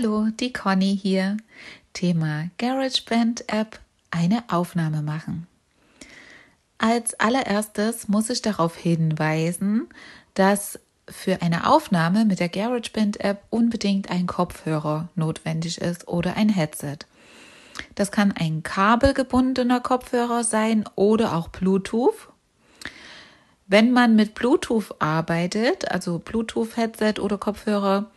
Hallo, die Conny hier. Thema GarageBand App eine Aufnahme machen. Als allererstes muss ich darauf hinweisen, dass für eine Aufnahme mit der GarageBand App unbedingt ein Kopfhörer notwendig ist oder ein Headset. Das kann ein kabelgebundener Kopfhörer sein oder auch Bluetooth. Wenn man mit Bluetooth arbeitet, also Bluetooth-Headset oder Kopfhörer,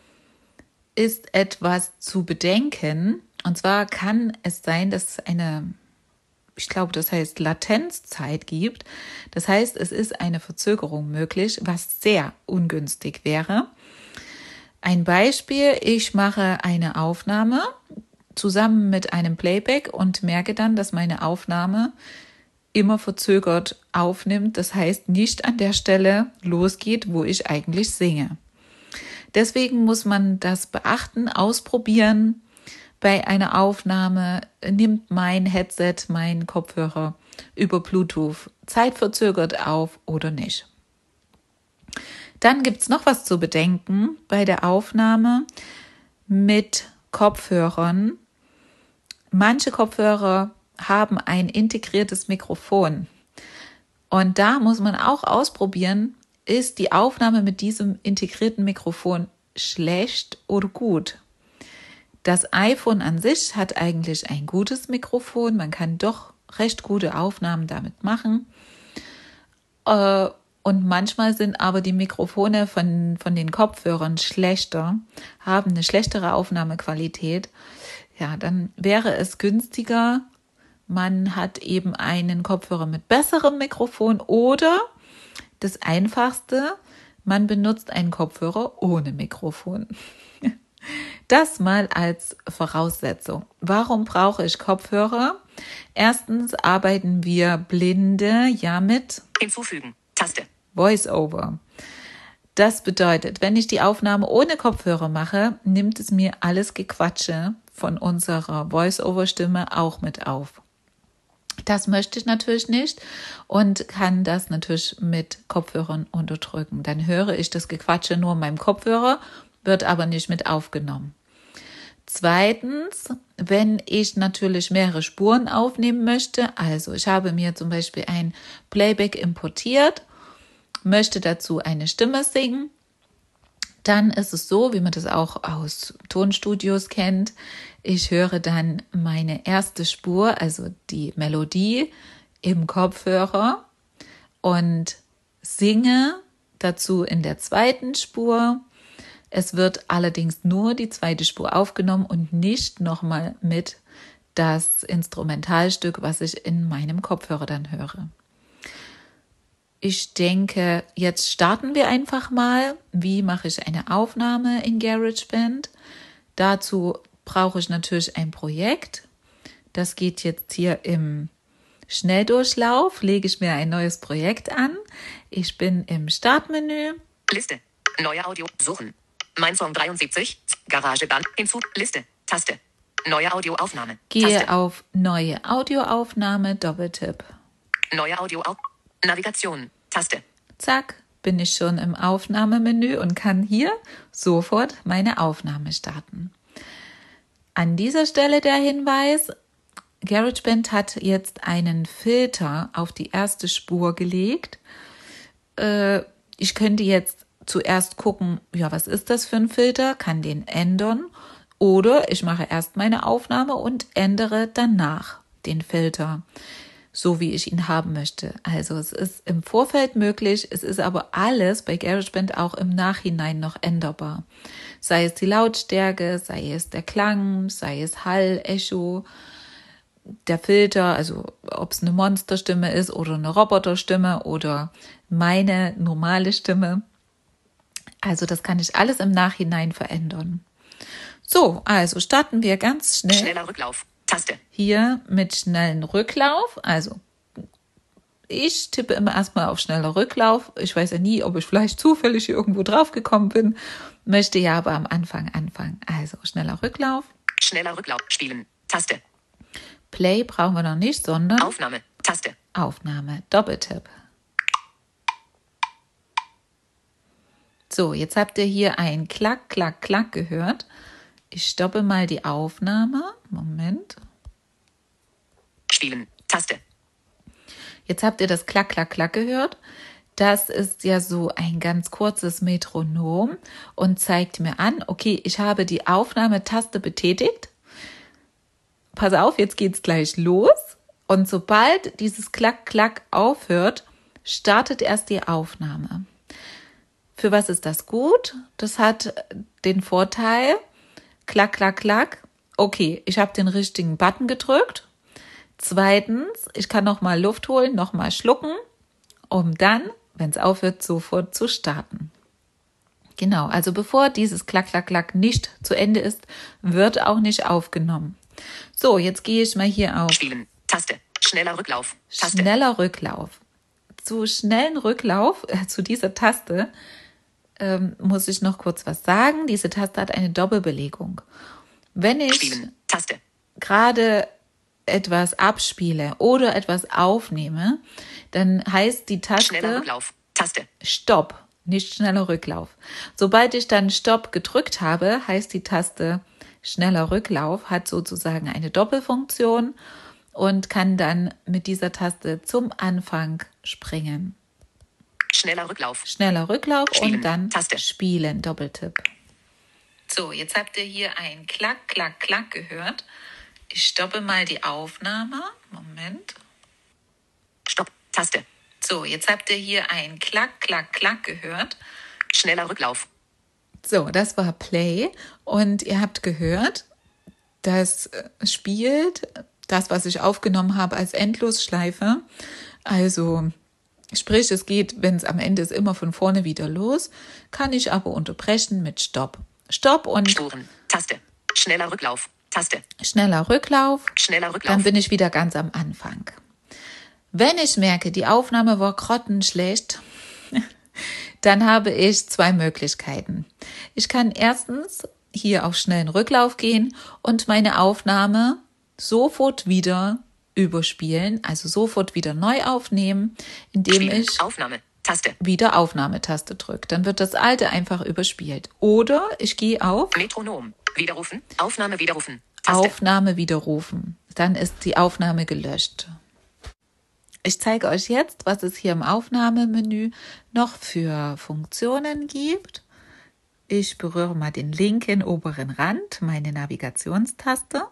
ist etwas zu bedenken. Und zwar kann es sein, dass es eine, ich glaube, das heißt Latenzzeit gibt. Das heißt, es ist eine Verzögerung möglich, was sehr ungünstig wäre. Ein Beispiel, ich mache eine Aufnahme zusammen mit einem Playback und merke dann, dass meine Aufnahme immer verzögert aufnimmt. Das heißt, nicht an der Stelle losgeht, wo ich eigentlich singe. Deswegen muss man das beachten, ausprobieren. Bei einer Aufnahme nimmt mein Headset, mein Kopfhörer über Bluetooth zeitverzögert auf oder nicht. Dann gibt es noch was zu bedenken bei der Aufnahme mit Kopfhörern. Manche Kopfhörer haben ein integriertes Mikrofon. Und da muss man auch ausprobieren, ist die Aufnahme mit diesem integrierten Mikrofon schlecht oder gut? Das iPhone an sich hat eigentlich ein gutes Mikrofon. Man kann doch recht gute Aufnahmen damit machen. Äh, und manchmal sind aber die Mikrofone von, von den Kopfhörern schlechter, haben eine schlechtere Aufnahmequalität. Ja, dann wäre es günstiger, man hat eben einen Kopfhörer mit besserem Mikrofon oder das Einfachste, man benutzt einen Kopfhörer ohne Mikrofon. Das mal als Voraussetzung. Warum brauche ich Kopfhörer? Erstens arbeiten wir Blinde ja mit Hinzufügen. Taste. Voice-over. Das bedeutet, wenn ich die Aufnahme ohne Kopfhörer mache, nimmt es mir alles Gequatsche von unserer Voice-over-Stimme auch mit auf. Das möchte ich natürlich nicht und kann das natürlich mit Kopfhörern unterdrücken. Dann höre ich das Gequatsche nur in meinem Kopfhörer, wird aber nicht mit aufgenommen. Zweitens, wenn ich natürlich mehrere Spuren aufnehmen möchte, also ich habe mir zum Beispiel ein Playback importiert, möchte dazu eine Stimme singen, dann ist es so, wie man das auch aus Tonstudios kennt. Ich höre dann meine erste Spur, also die Melodie im Kopfhörer und singe dazu in der zweiten Spur. Es wird allerdings nur die zweite Spur aufgenommen und nicht nochmal mit das Instrumentalstück, was ich in meinem Kopfhörer dann höre. Ich denke, jetzt starten wir einfach mal. Wie mache ich eine Aufnahme in GarageBand? Dazu brauche ich natürlich ein Projekt. Das geht jetzt hier im Schnelldurchlauf. Lege ich mir ein neues Projekt an. Ich bin im Startmenü. Liste. Neue Audio. Suchen. Mein Song 73. GarageBand. Hinzu. Liste. Taste. Neue Audioaufnahme. Gehe Taste. auf Neue Audioaufnahme. Doppeltipp. Neue Audio. Navigation. Taste. Zack, bin ich schon im Aufnahmemenü und kann hier sofort meine Aufnahme starten. An dieser Stelle der Hinweis, GarageBand hat jetzt einen Filter auf die erste Spur gelegt. Äh, ich könnte jetzt zuerst gucken, ja, was ist das für ein Filter, kann den ändern oder ich mache erst meine Aufnahme und ändere danach den Filter so wie ich ihn haben möchte. Also es ist im Vorfeld möglich, es ist aber alles bei GarageBand auch im Nachhinein noch änderbar. Sei es die Lautstärke, sei es der Klang, sei es Hall, Echo. der Filter, also ob es eine Monsterstimme ist oder eine Roboterstimme oder meine normale Stimme. Also das kann ich alles im Nachhinein verändern. So, also starten wir ganz schnell. Schneller Rücklauf. Taste. Hier mit schnellen Rücklauf. Also ich tippe immer erstmal auf schneller Rücklauf. Ich weiß ja nie, ob ich vielleicht zufällig irgendwo drauf gekommen bin. Möchte ja aber am Anfang anfangen. Also schneller Rücklauf. Schneller Rücklauf. Spielen. Taste. Play brauchen wir noch nicht, sondern Aufnahme. Taste. Aufnahme. Doppeltipp. So, jetzt habt ihr hier ein Klack, Klack, Klack gehört. Ich stoppe mal die Aufnahme. Moment. Spielen. Taste. Jetzt habt ihr das Klack, Klack, Klack gehört. Das ist ja so ein ganz kurzes Metronom und zeigt mir an, okay, ich habe die Aufnahmetaste betätigt. Pass auf, jetzt geht's gleich los. Und sobald dieses Klack, Klack aufhört, startet erst die Aufnahme. Für was ist das gut? Das hat den Vorteil, klack, klack, klack. Okay, ich habe den richtigen Button gedrückt. Zweitens, ich kann noch mal Luft holen, noch mal schlucken, um dann, wenn es aufhört, sofort zu starten. Genau, also bevor dieses Klack, Klack, Klack nicht zu Ende ist, wird auch nicht aufgenommen. So, jetzt gehe ich mal hier auf Spielen. Taste. Schneller Rücklauf. Taste. schneller Rücklauf. Zu schnellen Rücklauf, äh, zu dieser Taste, ähm, muss ich noch kurz was sagen. Diese Taste hat eine Doppelbelegung. Wenn ich gerade etwas abspiele oder etwas aufnehme, dann heißt die Taste. Taste. Stopp, nicht schneller Rücklauf. Sobald ich dann Stopp gedrückt habe, heißt die Taste schneller Rücklauf, hat sozusagen eine Doppelfunktion und kann dann mit dieser Taste zum Anfang springen. Schneller Rücklauf. Schneller Rücklauf Spielen. und dann Taste. Spielen, Doppeltipp. So, jetzt habt ihr hier ein Klack, Klack, Klack gehört. Ich stoppe mal die Aufnahme. Moment. Stopp. Taste. So, jetzt habt ihr hier ein Klack, Klack, Klack gehört. Schneller Rücklauf. So, das war Play und ihr habt gehört, das äh, spielt das, was ich aufgenommen habe, als Endlosschleife. Also, sprich, es geht, wenn es am Ende ist, immer von vorne wieder los, kann ich aber unterbrechen mit Stopp. Stopp und Spuren. Taste. Schneller Rücklauf. Taste. schneller Rücklauf. Schneller Dann Rücklauf. bin ich wieder ganz am Anfang. Wenn ich merke, die Aufnahme war grottenschlecht, dann habe ich zwei Möglichkeiten. Ich kann erstens hier auf schnellen Rücklauf gehen und meine Aufnahme sofort wieder überspielen, also sofort wieder neu aufnehmen, indem Spielen. ich Aufnahme. Taste. wieder Aufnahmetaste drücke. Dann wird das alte einfach überspielt. Oder ich gehe auf Metronom. Widerrufen. Aufnahme widerrufen. Taste. Aufnahme widerrufen. Dann ist die Aufnahme gelöscht. Ich zeige euch jetzt, was es hier im Aufnahmemenü noch für Funktionen gibt. Ich berühre mal den linken oberen Rand, meine Navigationstaste,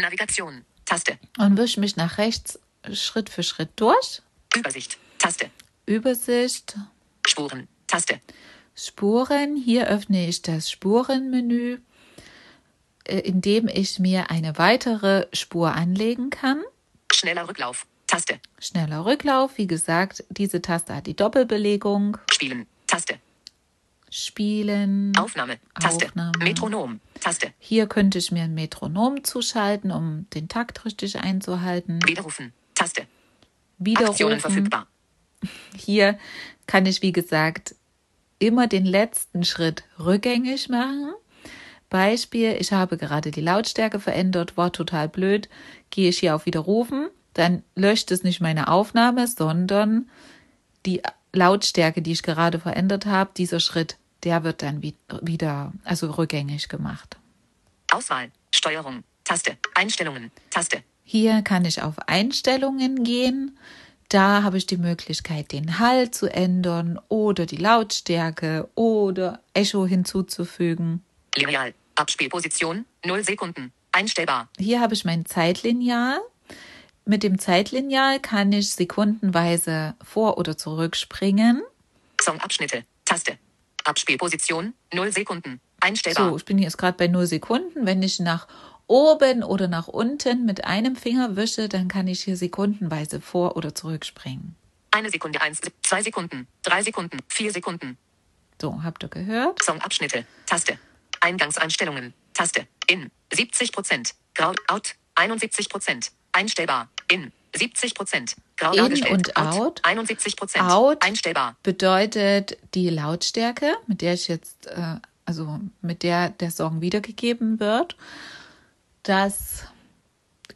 Navigation. Taste. und wische mich nach rechts Schritt für Schritt durch. Übersicht. Taste. Übersicht, Spuren. Taste. Spuren. Hier öffne ich das Spurenmenü, äh, indem ich mir eine weitere Spur anlegen kann. Schneller Rücklauf. Taste. Schneller Rücklauf, wie gesagt, diese Taste hat die Doppelbelegung. Spielen. Taste. Spielen. Aufnahme. Taste. Aufnahme. Metronom. Taste. Hier könnte ich mir ein Metronom zuschalten, um den Takt richtig einzuhalten. Widerrufen. Taste. Aktionen Widerrufen. verfügbar. Hier kann ich, wie gesagt, immer den letzten Schritt rückgängig machen. Beispiel, ich habe gerade die Lautstärke verändert, war total blöd. Gehe ich hier auf Widerrufen, dann löscht es nicht meine Aufnahme, sondern die Lautstärke, die ich gerade verändert habe, dieser Schritt, der wird dann wi- wieder, also rückgängig gemacht. Auswahl. Steuerung. Taste. Einstellungen. Taste. Hier kann ich auf Einstellungen gehen. Da habe ich die Möglichkeit, den Hall zu ändern oder die Lautstärke oder Echo hinzuzufügen. Lineal. Abspielposition. 0 Sekunden. Einstellbar. Hier habe ich mein Zeitlineal. Mit dem Zeitlineal kann ich sekundenweise vor- oder zurückspringen. Songabschnitte. Taste. Abspielposition. 0 Sekunden. Einstellbar. So, ich bin jetzt gerade bei 0 Sekunden. Wenn ich nach oben oder nach unten mit einem Finger wische, dann kann ich hier sekundenweise vor- oder zurückspringen. Eine Sekunde, eins, zwei Sekunden, drei Sekunden, vier Sekunden. So, habt ihr gehört? Songabschnitte. Taste. Eingangseinstellungen. Taste. In. 70 Prozent. Grau. Out. 71 Prozent. Einstellbar. In. 70 Prozent. In und out. 71 Prozent. Out. Einstellbar. Bedeutet die Lautstärke, mit der ich jetzt, äh, also mit der der Song wiedergegeben wird. Das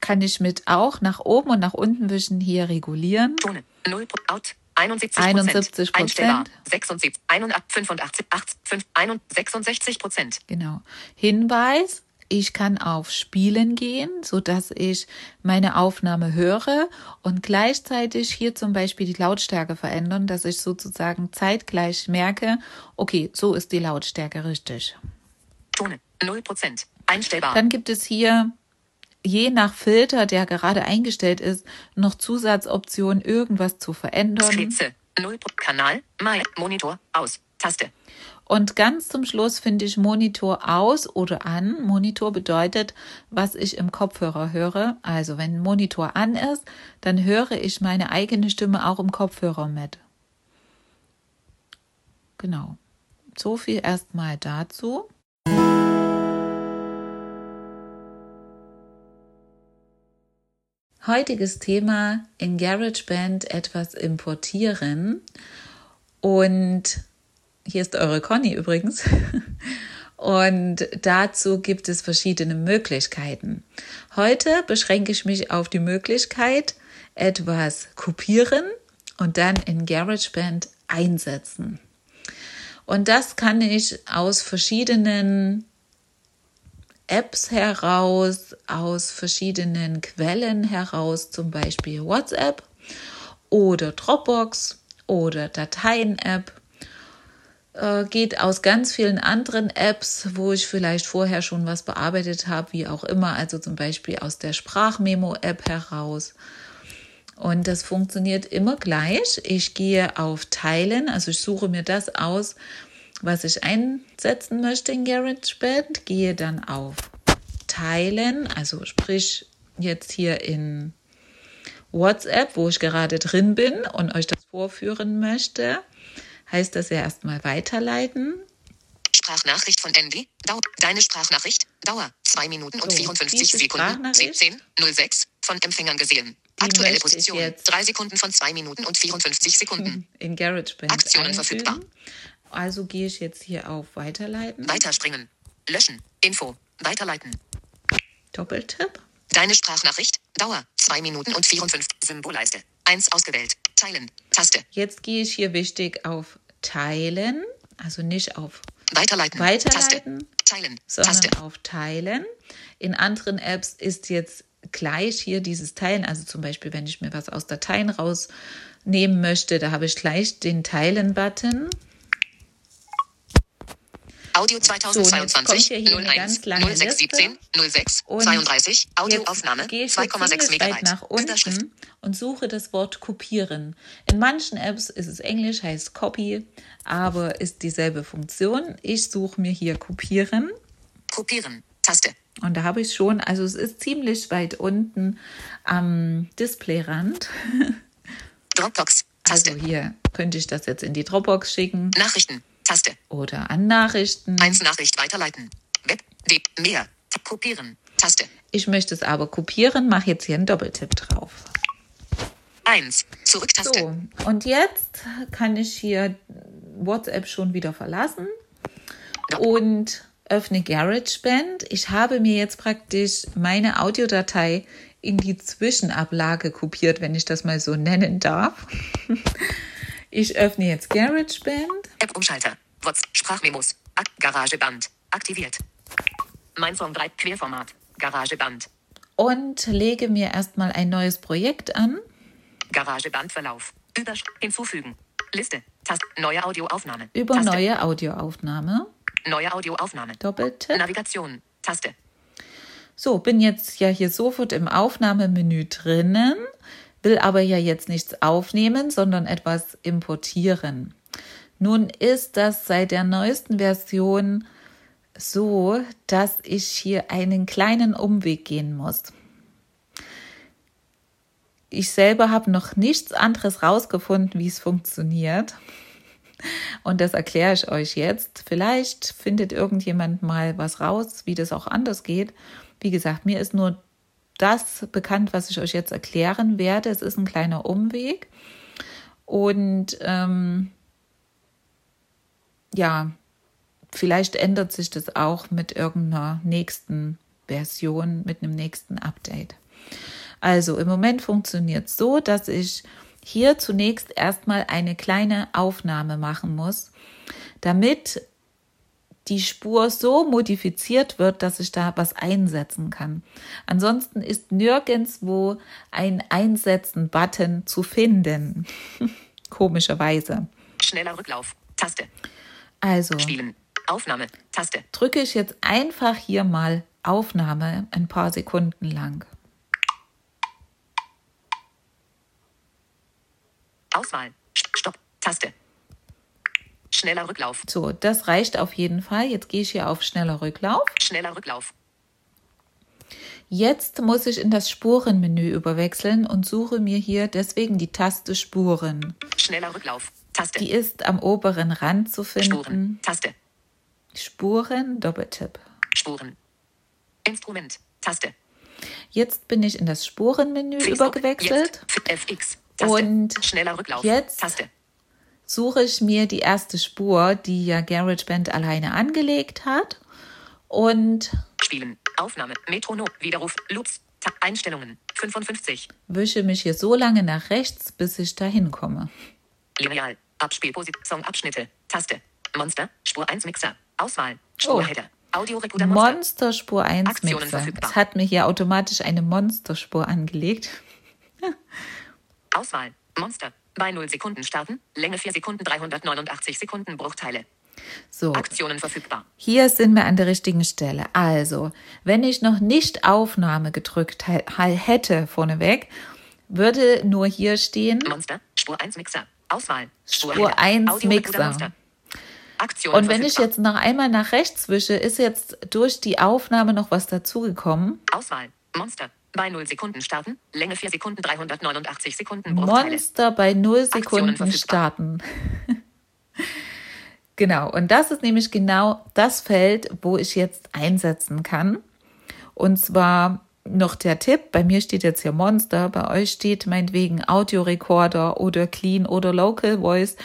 kann ich mit auch nach oben und nach unten wischen hier regulieren. Tone. 0 Pro- Out. 71 71 Prozent. Einstellbar. 76. 81. 85. 8. 5. 61, 66 Prozent. Genau. Hinweis, ich kann auf Spielen gehen, so dass ich meine Aufnahme höre und gleichzeitig hier zum Beispiel die Lautstärke verändern, dass ich sozusagen zeitgleich merke, okay, so ist die Lautstärke richtig. Tone. 0 Prozent. Einstellbar. Dann gibt es hier je nach Filter, der gerade eingestellt ist, noch Zusatzoptionen, irgendwas zu verändern. Skizze. 0 Pro- Kanal. My. Monitor. Aus. Taste. Und ganz zum Schluss finde ich Monitor aus oder an. Monitor bedeutet, was ich im Kopfhörer höre. Also wenn Monitor an ist, dann höre ich meine eigene Stimme auch im Kopfhörer mit. Genau. So viel erstmal dazu. Heutiges Thema in GarageBand etwas importieren. Und hier ist eure Conny übrigens. Und dazu gibt es verschiedene Möglichkeiten. Heute beschränke ich mich auf die Möglichkeit, etwas kopieren und dann in GarageBand einsetzen. Und das kann ich aus verschiedenen Apps heraus, aus verschiedenen Quellen heraus, zum Beispiel WhatsApp oder Dropbox oder Dateien-App. Äh, geht aus ganz vielen anderen Apps, wo ich vielleicht vorher schon was bearbeitet habe, wie auch immer, also zum Beispiel aus der Sprachmemo-App heraus. Und das funktioniert immer gleich. Ich gehe auf Teilen, also ich suche mir das aus, was ich einsetzen möchte in GarageBand, gehe dann auf Teilen, also sprich jetzt hier in WhatsApp, wo ich gerade drin bin und euch das vorführen möchte, heißt das ja erstmal weiterleiten. Sprachnachricht von Andy. Dau Deine Sprachnachricht. Dauer 2 Minuten und So, 54 diese Sekunden. Sprachnachricht- 17. 06. Von Empfängern gesehen. Die Aktuelle Position. jetzt- 3 Sekunden von 2 Minuten und 54 Sekunden. in GarageBand Aktionen einfügen. verfügbar. Also gehe ich jetzt hier auf Weiterleiten. Weiterspringen. Löschen. Info. Weiterleiten. Doppeltipp. Deine Sprachnachricht. Dauer 2 Minuten und 54. Symbolleiste. 1 ausgewählt. Teilen. Taste. Jetzt gehe ich hier wichtig auf Teilen, also nicht auf Weiterleiten. Weiterleiten, Taste. Teilen. sondern Taste. auf Teilen. In anderen Apps ist jetzt gleich hier dieses Teilen, also zum Beispiel, wenn ich mir was aus Dateien rausnehmen möchte, da habe ich gleich den Teilen-Button. Audio jetzt kommt 2022 hier hier eine 01 ganz lange 06 17 06 Und 32 Audioaufnahme Jetzt gehe ich hier 2,6 ziemlich weit Megabyte. nach unten und suche das Wort kopieren. In manchen Apps ist es Englisch, heißt Copy, aber ist dieselbe Funktion. Ich suche mir hier kopieren Kopieren. Taste. und da habe ich schon, also es ist ziemlich weit unten am Displayrand. Dropbox. Taste. Also hier könnte ich das jetzt in die Dropbox schicken Nachrichten. Taste. oder an Nachrichten. 1 Nachricht weiterleiten. Web. D. Mehr. Kopieren. Taste. Ich möchte es aber kopieren, mache jetzt hier einen Doppeltipp drauf. 1. Zurücktaste. So, und jetzt kann ich hier WhatsApp schon wieder verlassen und öffne GarageBand. Ich habe mir jetzt praktisch meine Audiodatei in die Zwischenablage kopiert, wenn ich das mal so nennen darf. Ich öffne jetzt GarageBand. App-Umschalter. WhatsApp. Sprachmemos. Ak Garageband. Aktiviert. Mein Song 3. Querformat. Garageband. und lege mir erstmal ein neues Projekt an. Garagebandverlauf. Übersch hinzufügen. Liste. Tast. Neue Audioaufnahme. Über Taste. neue Audioaufnahme. Neue Audioaufnahme. Doppeltipp. Navigation. Taste. So, bin jetzt ja hier sofort im Aufnahmemenü drinnen, will aber ja jetzt nichts aufnehmen, sondern etwas importieren. Nun ist das seit der neuesten Version so, dass ich hier einen kleinen Umweg gehen muss. Ich selber habe noch nichts anderes rausgefunden, wie es funktioniert. Und das erkläre ich euch jetzt. Vielleicht findet irgendjemand mal was raus, wie das auch anders geht. Wie gesagt, mir ist nur das bekannt, was ich euch jetzt erklären werde. Es ist ein kleiner Umweg. Und ähm, ja, vielleicht ändert sich das auch mit irgendeiner nächsten Version, mit einem nächsten Update. Also im Moment funktioniert es so, dass ich hier zunächst erstmal eine kleine Aufnahme machen muss, damit die Spur so modifiziert wird, dass ich da was einsetzen kann. Ansonsten ist nirgendwo ein Einsetzen-Button zu finden. Komischerweise. Schneller Rücklauf. Taste. Also. Spielen. Aufnahme. Taste. Drücke ich jetzt einfach hier mal Aufnahme ein paar Sekunden lang. Auswahl. Stopp. Taste. Schneller Rücklauf. So, das reicht auf jeden Fall. Jetzt gehe ich hier auf schneller Rücklauf. Schneller Rücklauf. Jetzt muss ich in das Spurenmenü überwechseln und suche mir hier deswegen die Taste Spuren. Schneller Rücklauf. Taste. Die ist am oberen Rand zu finden. Spuren. Taste. Spuren, Doppeltipp. Spuren. Instrument. Taste. Jetzt bin ich in das Spurenmenü Facebook. übergewechselt Jetzt. FX. Taste. Und Schneller Rücklauf. jetzt- Taste. Suche ich mir die erste Spur, die ja GarageBand alleine angelegt hat. Und Spielen. Aufnahme. Metronom. Widerruf. Loops. Ta Einstellungen. 55. wische mich hier so lange nach rechts, bis ich dahin komme. Lineal. Abspielposition. Songabschnitte. Taste. Monster. Spur 1 Mixer. Auswahl. Oh. Spurheader. Audiorekorder Monster. Monster Spur 1 Aktionen Mixer. verfügbar. Es hat mir hier automatisch eine Monsterspur angelegt. Auswahl. Monster. Bei 0 Sekunden starten. Länge 4 Sekunden 389 Sekunden Bruchteile. So, Aktionen verfügbar. hier sind wir an der richtigen Stelle. Also, wenn ich noch nicht Aufnahme gedrückt hätte vorneweg, würde nur hier stehen Monster. Spur 1 Mixer. Auswahl. Spur 1 Audiorekorder Mixer. Aktionen Und wenn ich verfügbar. jetzt noch einmal nach rechts wische, ist jetzt durch die Aufnahme noch was dazugekommen. Auswahl. Monster. Bei 0 Sekunden starten. Länge 4 Sekunden 389 Sekunden Bruchteile. Monster bei 0 Aktionen Sekunden starten. genau, und das ist nämlich genau das Feld, wo ich jetzt einsetzen kann. Und zwar noch der Tipp, bei mir steht jetzt hier Monster, bei euch steht meinetwegen Audiorekorder oder Clean oder Local Voice.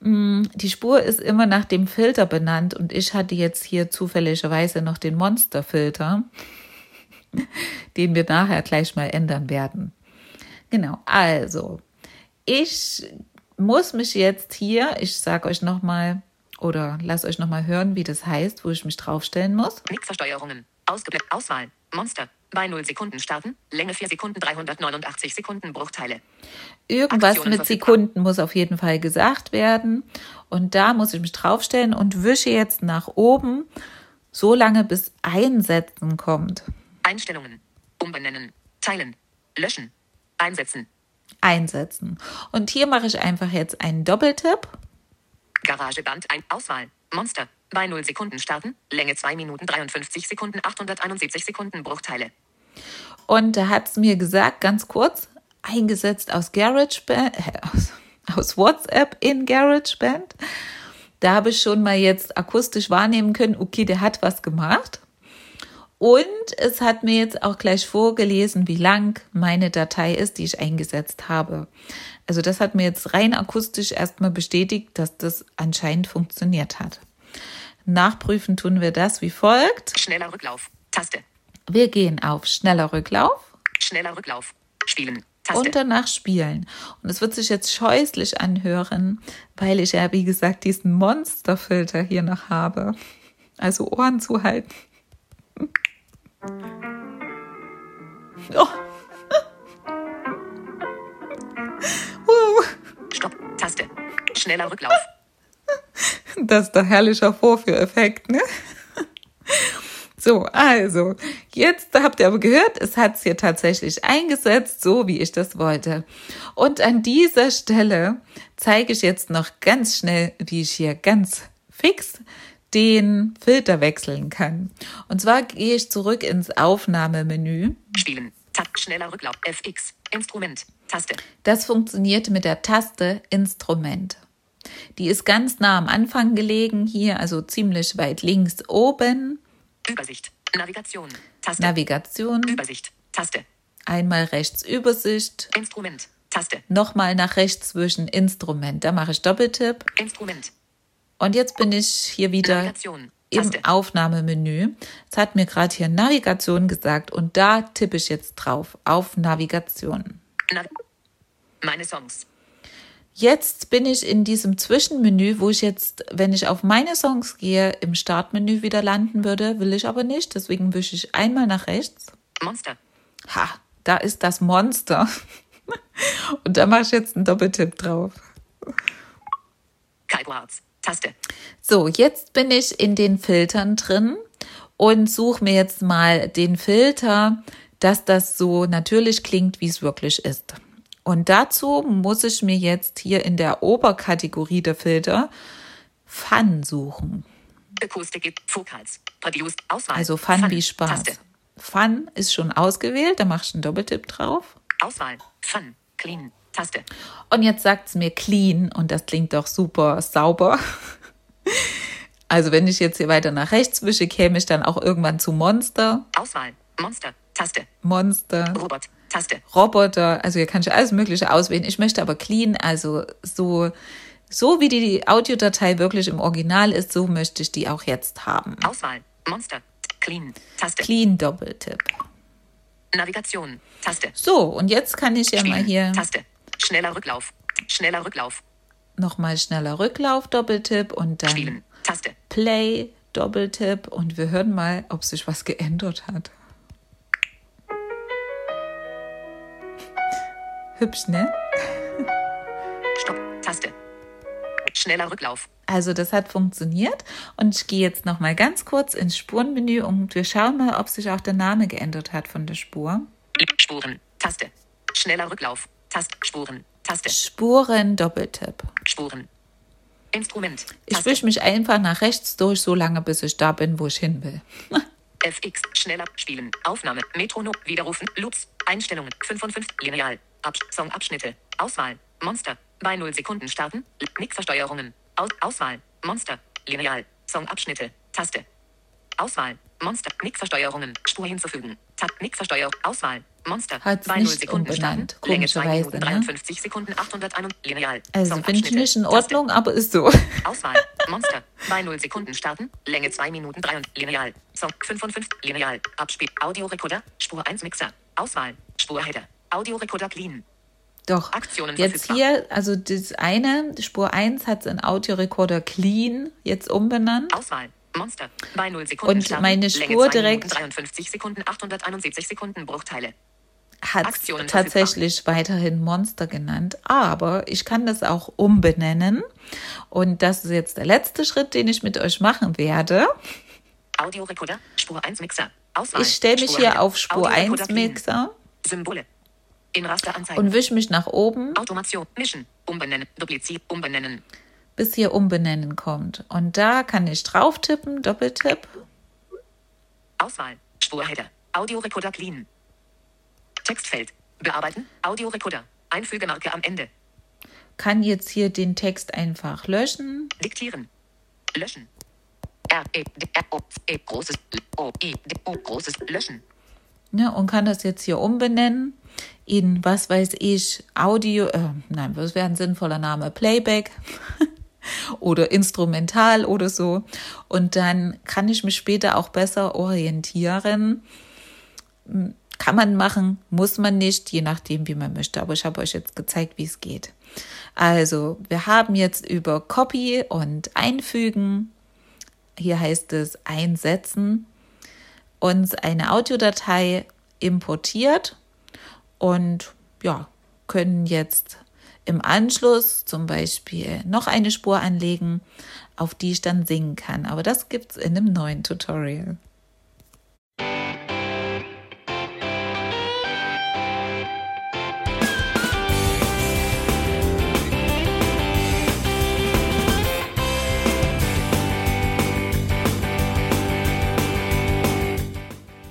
Mm, Die Spur ist immer nach dem Filter benannt und ich hatte jetzt hier zufälligerweise noch den Monster-Filter, den wir nachher gleich mal ändern werden. Genau, also ich muss mich jetzt hier, ich sage euch nochmal oder lasst euch nochmal hören, wie das heißt, wo ich mich draufstellen muss. Mixversteuerungen. Ausgeblendet. Auswahl. Monster. Bei 0 Sekunden starten. Länge 4 Sekunden 389 Sekunden Bruchteile. Irgendwas Aktionen mit. Sekunden muss auf jeden Fall gesagt werden. Und da muss ich mich draufstellen und wische jetzt nach oben, so lange bis Einsetzen kommt. Einstellungen. Umbenennen. Teilen. Löschen. Einsetzen. Einsetzen. Und hier mache ich einfach jetzt einen Doppeltipp. Garageband ein. Auswahl. Monster. Bei 0 Sekunden starten. Länge 2 Minuten 53 Sekunden 871 Sekunden Bruchteile. Und da hat es mir gesagt, ganz kurz, eingesetzt aus GarageBand, äh, aus, aus WhatsApp in GarageBand. Da habe ich schon mal jetzt akustisch wahrnehmen können, okay, der hat was gemacht. Und es hat mir jetzt auch gleich vorgelesen, wie lang meine Datei ist, die ich eingesetzt habe. Also das hat mir jetzt rein akustisch erstmal bestätigt, dass das anscheinend funktioniert hat. Nachprüfen tun wir das wie folgt. Schneller Rücklauf. Taste. Wir gehen auf schneller Rücklauf Schneller Rücklauf. Spielen. Taste. und danach spielen. Und es wird sich jetzt scheußlich anhören, weil ich ja, wie gesagt, diesen Monsterfilter hier noch habe. Also Ohren zuhalten. Oh. Wow. Stopp. Taste. Schneller Rücklauf. Das ist der herrlicher Vorführeffekt, ne? So, also, jetzt habt ihr aber gehört, es hat es hier tatsächlich eingesetzt, so wie ich das wollte. Und an dieser Stelle zeige ich jetzt noch ganz schnell, wie ich hier ganz fix den Filter wechseln kann. Und zwar gehe ich zurück ins Aufnahmemenü. Spielen. Tab. Schneller Rücklauf. FX. Instrument. Taste. Das funktioniert mit der Taste Instrument. Die ist ganz nah am Anfang gelegen, hier also ziemlich weit links oben. Übersicht. Navigation. Taste. Navigation, Übersicht. Taste. einmal rechts Übersicht, Instrument. Taste. nochmal nach rechts zwischen Instrument. Da mache ich Doppeltipp. Instrument. Und jetzt bin ich hier wieder Navigation. im Taste. Aufnahmemenü. Es hat mir gerade hier Navigation gesagt und da tippe ich jetzt drauf auf Navigation. Nav Meine Songs. Jetzt bin ich in diesem Zwischenmenü, wo ich jetzt, wenn ich auf meine Songs gehe, im Startmenü wieder landen würde, will ich aber nicht. Deswegen wische ich einmal nach rechts. Monster. Ha, da ist das Monster. Und da mache ich jetzt einen Doppeltipp drauf. Kitewards. Taste. So, jetzt bin ich in den Filtern drin und suche mir jetzt mal den Filter, dass das so natürlich klingt, wie es wirklich ist. Und dazu muss ich mir jetzt hier in der Oberkategorie der Filter Fun suchen. Akustik. Vocals. Produced. Auswahl. Also Fun, wie Spaß. Taste. Fun ist schon ausgewählt, da mache ich einen Doppeltipp drauf. Auswahl. Fun. Clean. Taste. Und jetzt sagt es mir clean und das klingt doch super sauber. Also wenn ich jetzt hier weiter nach rechts wische, käme ich dann auch irgendwann zu Monster, Auswahl. Monster. Taste. Monster, Robot. Taste. Roboter. Also hier kann ich alles Mögliche auswählen. Ich möchte aber clean, also so, so wie die Audiodatei wirklich im Original ist, so möchte ich die auch jetzt haben. Auswahl. Monster. Clean. Taste. Clean Doppeltipp. Navigation. Taste. So, und jetzt kann ich ja mal Spielen. hier Taste. Schneller Rücklauf. Schneller Rücklauf. nochmal schneller Rücklauf Doppeltipp und dann Spielen. Taste. Play, Doppeltipp und wir hören mal, ob sich was geändert hat. Hübsch, ne? Stopp. Taste. Schneller Rücklauf. Also das hat funktioniert und ich gehe jetzt noch mal ganz kurz ins Spurenmenü und wir schauen mal, ob sich auch der Name geändert hat von der Spur. Spuren. Taste. Schneller Rücklauf. Taste. Spuren. Taste. Spuren, Doppeltipp. Spuren. Instrument. Ich Taste. wische mich einfach nach rechts durch, so lange bis ich da bin, wo ich hin will. FX. Schneller. Spielen. Aufnahme. Metronom. Widerrufen. Loops. Einstellungen. 55. Lineal. Ab Songabschnitte. Auswahl. Monster. Bei 0 Sekunden starten. Nickversteuerungen. Aus Auswahl. Monster. Lineal. Songabschnitte. Taste. Auswahl. Monster. Nickversteuerungen. Spur hinzufügen. Tab. Nickversteuerung. Auswahl. Monster. Hat's Bei 0 nicht Sekunden starten. umbenannt, Länge 2 komischerweise, Minuten ne? 53 Sekunden 801. Lineal. Also finde ich nicht in. Ordnung, aber ist so. Auswahl. Monster. Bei 0 Sekunden starten. Länge 2 Minuten 3 und Lineal. Song 55. Lineal. Abspiel. Audiorekorder. Spur 1 Mixer. Auswahl. Spurheader. Audiorekorder clean. Doch. Aktionen Jetzt hier, also das eine, Spur 1 hat in Audiorekorder Clean jetzt umbenannt. Auswahl. Monster. Bei 0 Sekunden Und meine Spur 2 direkt- Minuten 53 Sekunden 871 Sekunden Bruchteile. Hat Aktionen tatsächlich weiterhin Monster genannt, aber ich kann das auch umbenennen. Und das ist jetzt der letzte Schritt, den ich mit euch machen werde. Audiorekorder. Spur 1 Mixer. Auswahl. Ich stelle mich hier Spurheader. auf Spur Audiorekorder 1 clean. Mixer Symbole. In Raster anzeigen. und wische mich nach oben, Automation. Mischen. Umbenennen. Dupliziert. Umbenennen. bis hier umbenennen kommt. Und da kann ich drauf tippen, Doppeltipp. Auswahl. Spurheader. Audiorekorder clean. Textfeld. Bearbeiten. Audiorekorder. Einfügemarke am Ende. Kann jetzt hier den Text einfach löschen. Diktieren. Löschen. R, E, D, R, O, E, großes, O, I, D, O, großes, löschen. Ne, und kann das jetzt hier umbenennen in, was weiß ich, Audio, äh, nein, was wäre ein sinnvoller Name? Playback oder Instrumental oder so. Und dann kann ich mich später auch besser orientieren. Kann man machen, muss man nicht, je nachdem, wie man möchte. Aber ich habe euch jetzt gezeigt, wie es geht. Also, wir haben jetzt über Copy und Einfügen, hier heißt es Einsetzen, uns eine Audiodatei importiert und ja, können jetzt im Anschluss zum Beispiel noch eine Spur anlegen, auf die ich dann singen kann. Aber das gibt's in einem neuen Tutorial.